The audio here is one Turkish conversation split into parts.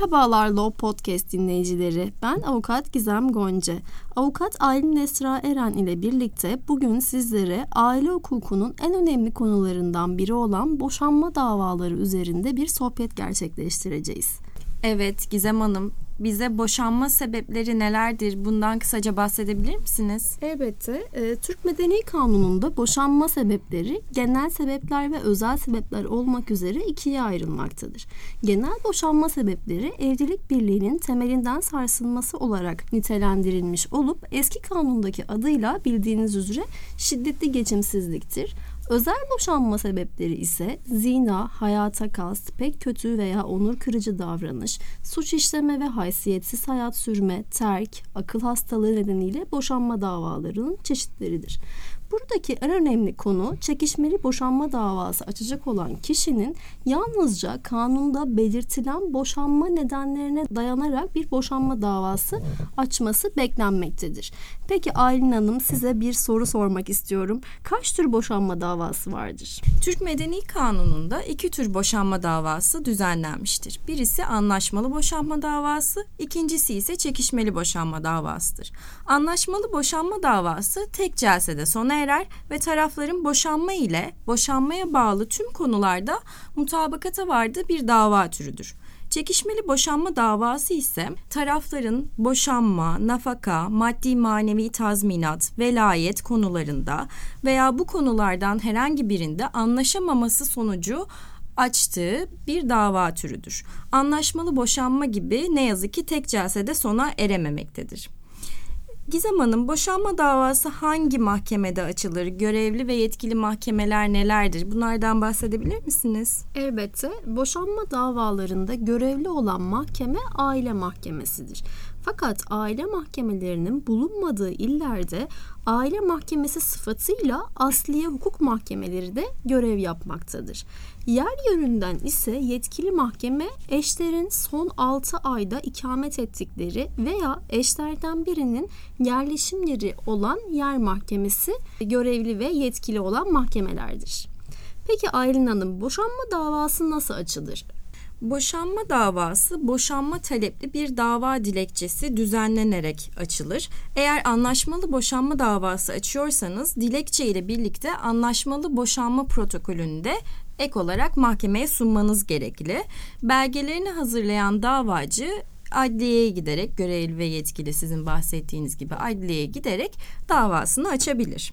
Merhabalar Law Podcast dinleyicileri. Ben avukat Gizem Gonca. Avukat Aylin Esra Eren ile birlikte bugün sizlere aile hukukunun en önemli konularından biri olan boşanma davaları üzerinde bir sohbet gerçekleştireceğiz. Evet Gizem Hanım, bize boşanma sebepleri nelerdir? Bundan kısaca bahsedebilir misiniz? Elbette. E, Türk Medeni Kanunu'nda boşanma sebepleri genel sebepler ve özel sebepler olmak üzere ikiye ayrılmaktadır. Genel boşanma sebepleri evlilik birliğinin temelinden sarsılması olarak nitelendirilmiş olup eski kanundaki adıyla bildiğiniz üzere şiddetli geçimsizliktir. Özel boşanma sebepleri ise zina, hayata kast, pek kötü veya onur kırıcı davranış, suç işleme ve haysiyetsiz hayat sürme, terk, akıl hastalığı nedeniyle boşanma davalarının çeşitleridir. Buradaki en önemli konu çekişmeli boşanma davası açacak olan kişinin yalnızca kanunda belirtilen boşanma nedenlerine dayanarak bir boşanma davası açması beklenmektedir. Peki Aylin Hanım size bir soru sormak istiyorum. Kaç tür boşanma davası vardır? Türk Medeni Kanunu'nda iki tür boşanma davası düzenlenmiştir. Birisi anlaşmalı boşanma davası, ikincisi ise çekişmeli boşanma davasıdır. Anlaşmalı boşanma davası tek celsede sona erer ve tarafların boşanma ile boşanmaya bağlı tüm konularda mutabakata vardığı bir dava türüdür. Çekişmeli boşanma davası ise tarafların boşanma, nafaka, maddi manevi tazminat, velayet konularında veya bu konulardan herhangi birinde anlaşamaması sonucu açtığı bir dava türüdür. Anlaşmalı boşanma gibi ne yazık ki tek celsede sona erememektedir. Gizem Hanım boşanma davası hangi mahkemede açılır? Görevli ve yetkili mahkemeler nelerdir? Bunlardan bahsedebilir misiniz? Elbette boşanma davalarında görevli olan mahkeme aile mahkemesidir. Fakat aile mahkemelerinin bulunmadığı illerde aile mahkemesi sıfatıyla asliye hukuk mahkemeleri de görev yapmaktadır. Yer yönünden ise yetkili mahkeme eşlerin son 6 ayda ikamet ettikleri veya eşlerden birinin yerleşim yeri olan yer mahkemesi görevli ve yetkili olan mahkemelerdir. Peki Aylin Hanım boşanma davası nasıl açılır? Boşanma davası boşanma talepli bir dava dilekçesi düzenlenerek açılır. Eğer anlaşmalı boşanma davası açıyorsanız dilekçe ile birlikte anlaşmalı boşanma protokolünde ek olarak mahkemeye sunmanız gerekli. Belgelerini hazırlayan davacı adliyeye giderek görevli ve yetkili sizin bahsettiğiniz gibi adliyeye giderek davasını açabilir.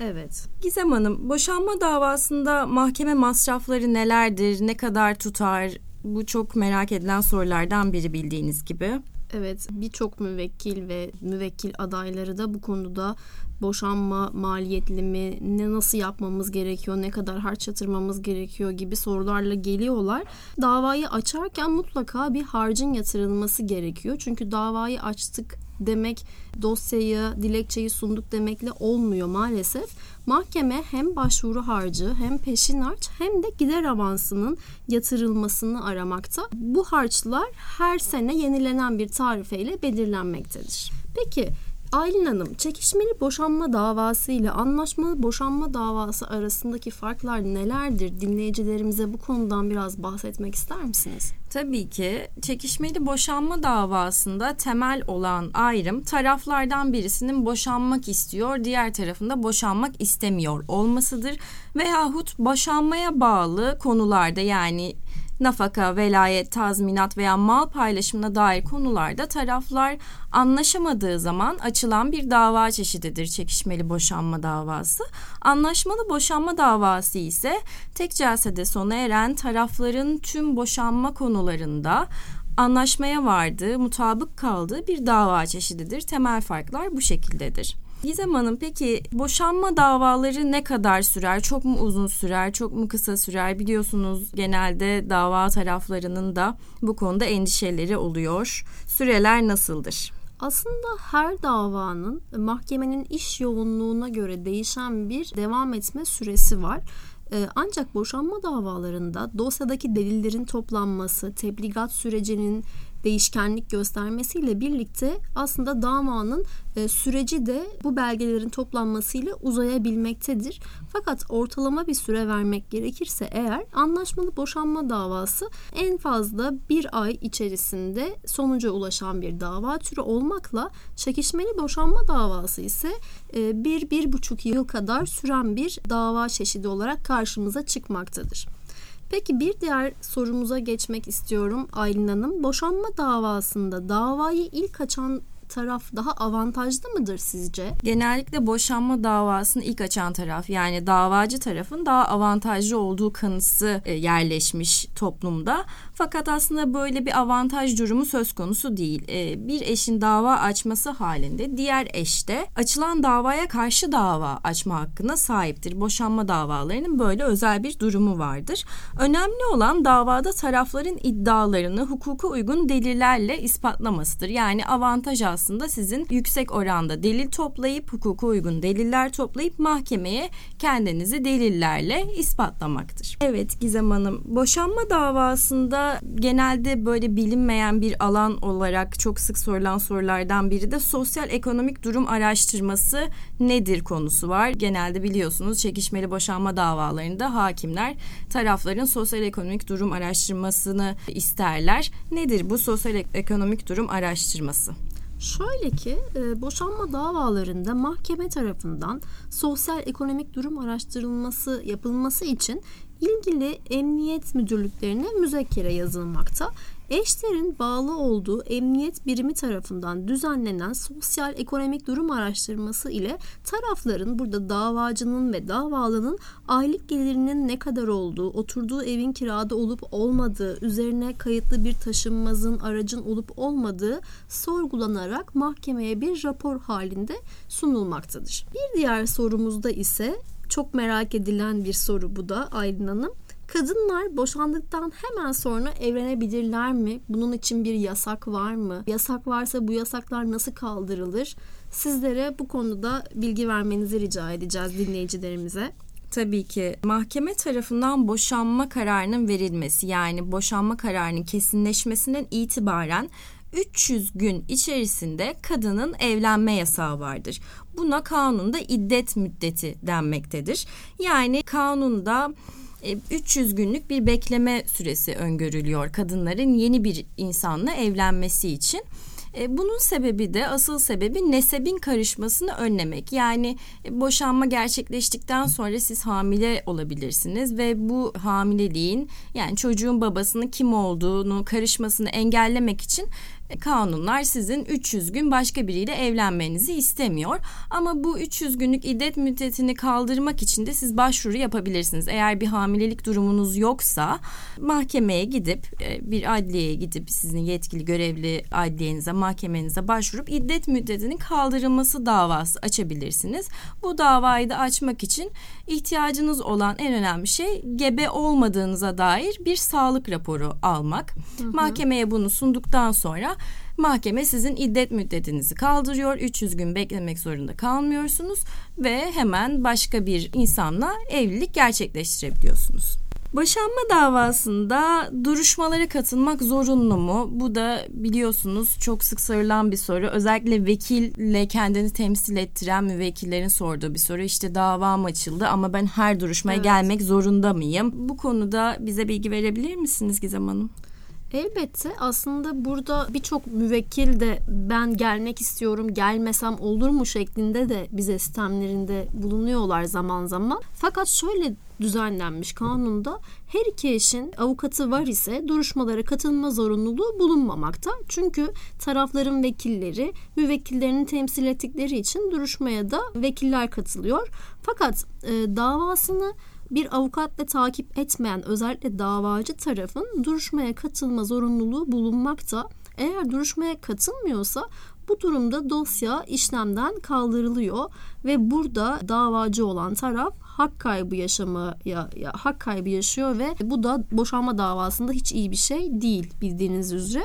Evet. Gizem Hanım, boşanma davasında mahkeme masrafları nelerdir, ne kadar tutar? Bu çok merak edilen sorulardan biri bildiğiniz gibi. Evet, birçok müvekkil ve müvekkil adayları da bu konuda boşanma maliyetli mi, ne nasıl yapmamız gerekiyor, ne kadar harç yatırmamız gerekiyor gibi sorularla geliyorlar. Davayı açarken mutlaka bir harcın yatırılması gerekiyor. Çünkü davayı açtık demek dosyayı, dilekçeyi sunduk demekle olmuyor maalesef. Mahkeme hem başvuru harcı hem peşin harç hem de gider avansının yatırılmasını aramakta. Bu harçlar her sene yenilenen bir tarifeyle belirlenmektedir. Peki Aylin Hanım, çekişmeli boşanma davası ile anlaşmalı boşanma davası arasındaki farklar nelerdir? Dinleyicilerimize bu konudan biraz bahsetmek ister misiniz? Tabii ki çekişmeli boşanma davasında temel olan ayrım taraflardan birisinin boşanmak istiyor, diğer tarafında boşanmak istemiyor olmasıdır. Veyahut boşanmaya bağlı konularda yani nafaka, velayet, tazminat veya mal paylaşımına dair konularda taraflar anlaşamadığı zaman açılan bir dava çeşididir çekişmeli boşanma davası. Anlaşmalı boşanma davası ise tek celsede sona eren tarafların tüm boşanma konularında anlaşmaya vardığı, mutabık kaldığı bir dava çeşididir. Temel farklar bu şekildedir. Gizem Hanım peki boşanma davaları ne kadar sürer? Çok mu uzun sürer? Çok mu kısa sürer? Biliyorsunuz genelde dava taraflarının da bu konuda endişeleri oluyor. Süreler nasıldır? Aslında her davanın mahkemenin iş yoğunluğuna göre değişen bir devam etme süresi var. Ee, ancak boşanma davalarında dosyadaki delillerin toplanması, tebligat sürecinin değişkenlik göstermesiyle birlikte aslında davanın e, süreci de bu belgelerin toplanmasıyla uzayabilmektedir. Fakat ortalama bir süre vermek gerekirse eğer anlaşmalı boşanma davası en fazla bir ay içerisinde sonuca ulaşan bir dava türü olmakla çekişmeli boşanma davası ise e, bir, bir buçuk yıl kadar süren bir dava çeşidi olarak karşımıza çıkmaktadır. Peki bir diğer sorumuza geçmek istiyorum Aylin Hanım. Boşanma davasında davayı ilk açan taraf daha avantajlı mıdır sizce? Genellikle boşanma davasını ilk açan taraf yani davacı tarafın daha avantajlı olduğu kanısı e, yerleşmiş toplumda. Fakat aslında böyle bir avantaj durumu söz konusu değil. E, bir eşin dava açması halinde diğer eş de açılan davaya karşı dava açma hakkına sahiptir. Boşanma davalarının böyle özel bir durumu vardır. Önemli olan davada tarafların iddialarını hukuka uygun delillerle ispatlamasıdır. Yani avantaj aslında sizin yüksek oranda delil toplayıp hukuka uygun deliller toplayıp mahkemeye kendinizi delillerle ispatlamaktır. Evet Gizem Hanım boşanma davasında genelde böyle bilinmeyen bir alan olarak çok sık sorulan sorulardan biri de sosyal ekonomik durum araştırması nedir konusu var. Genelde biliyorsunuz çekişmeli boşanma davalarında hakimler tarafların sosyal ekonomik durum araştırmasını isterler. Nedir bu sosyal ekonomik durum araştırması? Şöyle ki e, boşanma davalarında mahkeme tarafından sosyal ekonomik durum araştırılması yapılması için ilgili emniyet müdürlüklerine müzekkere yazılmakta. Eşlerin bağlı olduğu emniyet birimi tarafından düzenlenen sosyal ekonomik durum araştırması ile tarafların burada davacının ve davalının aylık gelirinin ne kadar olduğu, oturduğu evin kirada olup olmadığı, üzerine kayıtlı bir taşınmazın, aracın olup olmadığı sorgulanarak mahkemeye bir rapor halinde sunulmaktadır. Bir diğer sorumuzda ise çok merak edilen bir soru bu da Aylin Hanım. Kadınlar boşandıktan hemen sonra evlenebilirler mi? Bunun için bir yasak var mı? Yasak varsa bu yasaklar nasıl kaldırılır? Sizlere bu konuda bilgi vermenizi rica edeceğiz dinleyicilerimize. Tabii ki mahkeme tarafından boşanma kararının verilmesi yani boşanma kararının kesinleşmesinden itibaren 300 gün içerisinde kadının evlenme yasağı vardır. Buna kanunda iddet müddeti denmektedir. Yani kanunda 300 e, günlük bir bekleme süresi öngörülüyor kadınların yeni bir insanla evlenmesi için. E, bunun sebebi de asıl sebebi nesebin karışmasını önlemek. Yani e, boşanma gerçekleştikten sonra siz hamile olabilirsiniz ve bu hamileliğin yani çocuğun babasının kim olduğunu karışmasını engellemek için kanunlar sizin 300 gün başka biriyle evlenmenizi istemiyor. Ama bu 300 günlük iddet müddetini kaldırmak için de siz başvuru yapabilirsiniz. Eğer bir hamilelik durumunuz yoksa mahkemeye gidip e, bir adliyeye gidip sizin yetkili görevli adliyenize mahkemenize başvurup iddet müddetinin kaldırılması davası açabilirsiniz. Bu davayı da açmak için ihtiyacınız olan en önemli şey gebe olmadığınıza dair bir sağlık raporu almak. Hı hı. Mahkemeye bunu sunduktan sonra mahkeme sizin iddet müddetinizi kaldırıyor. 300 gün beklemek zorunda kalmıyorsunuz ve hemen başka bir insanla evlilik gerçekleştirebiliyorsunuz. Boşanma davasında duruşmalara katılmak zorunlu mu? Bu da biliyorsunuz çok sık sorulan bir soru. Özellikle vekille kendini temsil ettiren müvekkillerin sorduğu bir soru. İşte davam açıldı ama ben her duruşmaya evet. gelmek zorunda mıyım? Bu konuda bize bilgi verebilir misiniz Gizem Hanım? Elbette aslında burada birçok müvekkil de ben gelmek istiyorum gelmesem olur mu şeklinde de bize sistemlerinde bulunuyorlar zaman zaman. Fakat şöyle düzenlenmiş kanunda her iki eşin avukatı var ise duruşmalara katılma zorunluluğu bulunmamakta. Çünkü tarafların vekilleri müvekkillerini temsil ettikleri için duruşmaya da vekiller katılıyor. Fakat e, davasını bir avukatla takip etmeyen özellikle davacı tarafın duruşmaya katılma zorunluluğu bulunmakta. Eğer duruşmaya katılmıyorsa bu durumda dosya işlemden kaldırılıyor ve burada davacı olan taraf hak kaybı yaşamı ya, ya hak kaybı yaşıyor ve bu da boşanma davasında hiç iyi bir şey değil bildiğiniz üzere.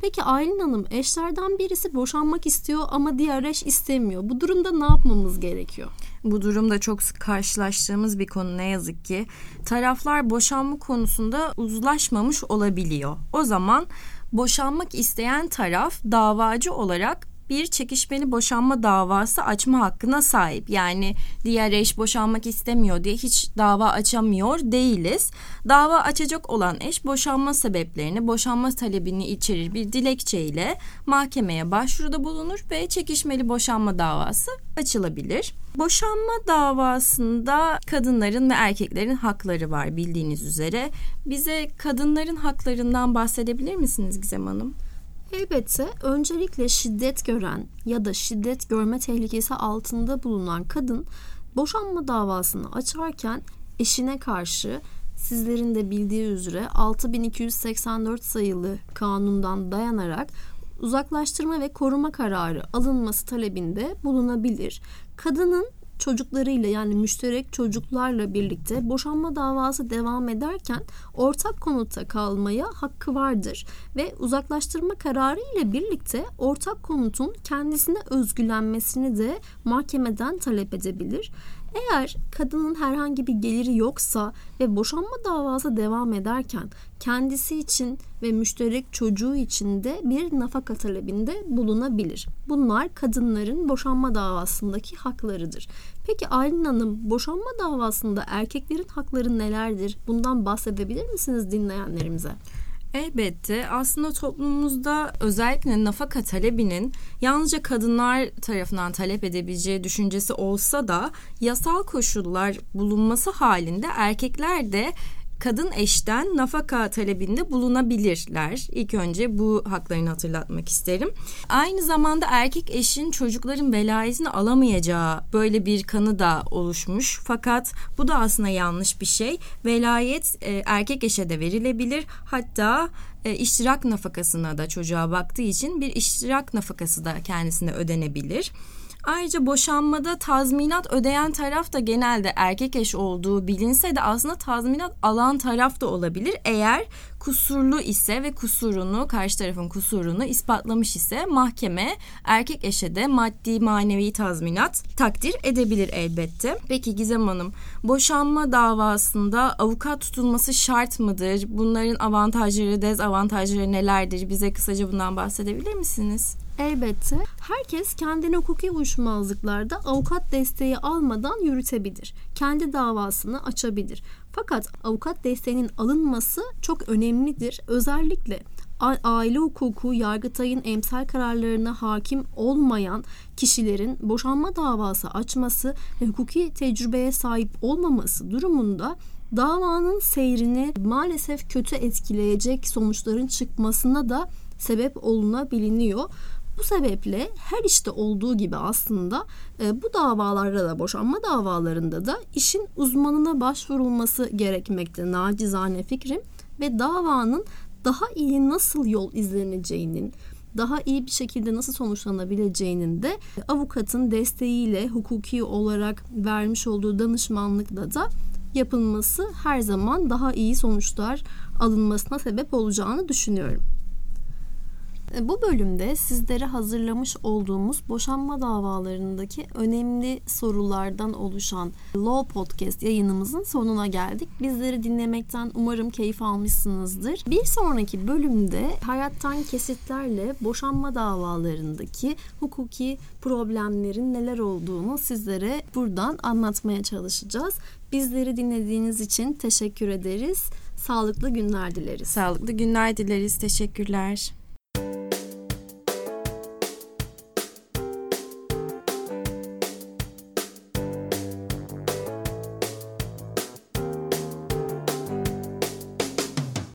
Peki Aylin Hanım eşlerden birisi boşanmak istiyor ama diğer eş istemiyor. Bu durumda ne yapmamız gerekiyor? Bu durumda çok sık karşılaştığımız bir konu ne yazık ki. Taraflar boşanma konusunda uzlaşmamış olabiliyor. O zaman boşanmak isteyen taraf davacı olarak bir çekişmeli boşanma davası açma hakkına sahip. Yani diğer eş boşanmak istemiyor diye hiç dava açamıyor değiliz. Dava açacak olan eş boşanma sebeplerini, boşanma talebini içerir bir dilekçeyle mahkemeye başvuruda bulunur ve çekişmeli boşanma davası açılabilir. Boşanma davasında kadınların ve erkeklerin hakları var bildiğiniz üzere. Bize kadınların haklarından bahsedebilir misiniz Gizem Hanım? Elbette öncelikle şiddet gören ya da şiddet görme tehlikesi altında bulunan kadın boşanma davasını açarken eşine karşı sizlerin de bildiği üzere 6284 sayılı kanundan dayanarak uzaklaştırma ve koruma kararı alınması talebinde bulunabilir. Kadının çocuklarıyla yani müşterek çocuklarla birlikte boşanma davası devam ederken ortak konutta kalmaya hakkı vardır ve uzaklaştırma kararı ile birlikte ortak konutun kendisine özgülenmesini de mahkemeden talep edebilir. Eğer kadının herhangi bir geliri yoksa ve boşanma davası devam ederken kendisi için ve müşterek çocuğu için de bir nafaka talebinde bulunabilir. Bunlar kadınların boşanma davasındaki haklarıdır. Peki Aylin Hanım boşanma davasında erkeklerin hakları nelerdir? Bundan bahsedebilir misiniz dinleyenlerimize? Elbette. Aslında toplumumuzda özellikle nafaka talebinin yalnızca kadınlar tarafından talep edebileceği düşüncesi olsa da yasal koşullar bulunması halinde erkekler de kadın eşten nafaka talebinde bulunabilirler. İlk önce bu haklarını hatırlatmak isterim. Aynı zamanda erkek eşin çocukların velayetini alamayacağı böyle bir kanı da oluşmuş. Fakat bu da aslında yanlış bir şey. Velayet e, erkek eşe de verilebilir. Hatta e, iştirak nafakasına da çocuğa baktığı için bir iştirak nafakası da kendisine ödenebilir. Ayrıca boşanmada tazminat ödeyen taraf da genelde erkek eş olduğu bilinse de aslında tazminat alan taraf da olabilir. Eğer kusurlu ise ve kusurunu karşı tarafın kusurunu ispatlamış ise mahkeme erkek eşe de maddi manevi tazminat takdir edebilir elbette. Peki Gizem Hanım boşanma davasında avukat tutulması şart mıdır? Bunların avantajları dezavantajları nelerdir? Bize kısaca bundan bahsedebilir misiniz? Elbette herkes kendini hukuki uyuşmazlıklarda avukat desteği almadan yürütebilir. Kendi davasını açabilir. Fakat avukat desteğinin alınması çok önemlidir. Özellikle aile hukuku, Yargıtay'ın emsal kararlarına hakim olmayan kişilerin boşanma davası açması ve hukuki tecrübeye sahip olmaması durumunda davanın seyrini maalesef kötü etkileyecek sonuçların çıkmasına da sebep olunabiliyor. Bu sebeple her işte olduğu gibi aslında e, bu davalarda da boşanma davalarında da işin uzmanına başvurulması gerekmekte nacizane fikrim ve davanın daha iyi nasıl yol izleneceğinin daha iyi bir şekilde nasıl sonuçlanabileceğinin de avukatın desteğiyle hukuki olarak vermiş olduğu danışmanlıkla da yapılması her zaman daha iyi sonuçlar alınmasına sebep olacağını düşünüyorum. E, bu bölümde sizlere hazırlamış olduğumuz boşanma davalarındaki önemli sorulardan oluşan Law Podcast yayınımızın sonuna geldik. Bizleri dinlemekten umarım keyif almışsınızdır. Bir sonraki bölümde hayattan kesitlerle boşanma davalarındaki hukuki problemlerin neler olduğunu sizlere buradan anlatmaya çalışacağız. Bizleri dinlediğiniz için teşekkür ederiz. Sağlıklı günler dileriz. Sağlıklı günler dileriz. Teşekkürler.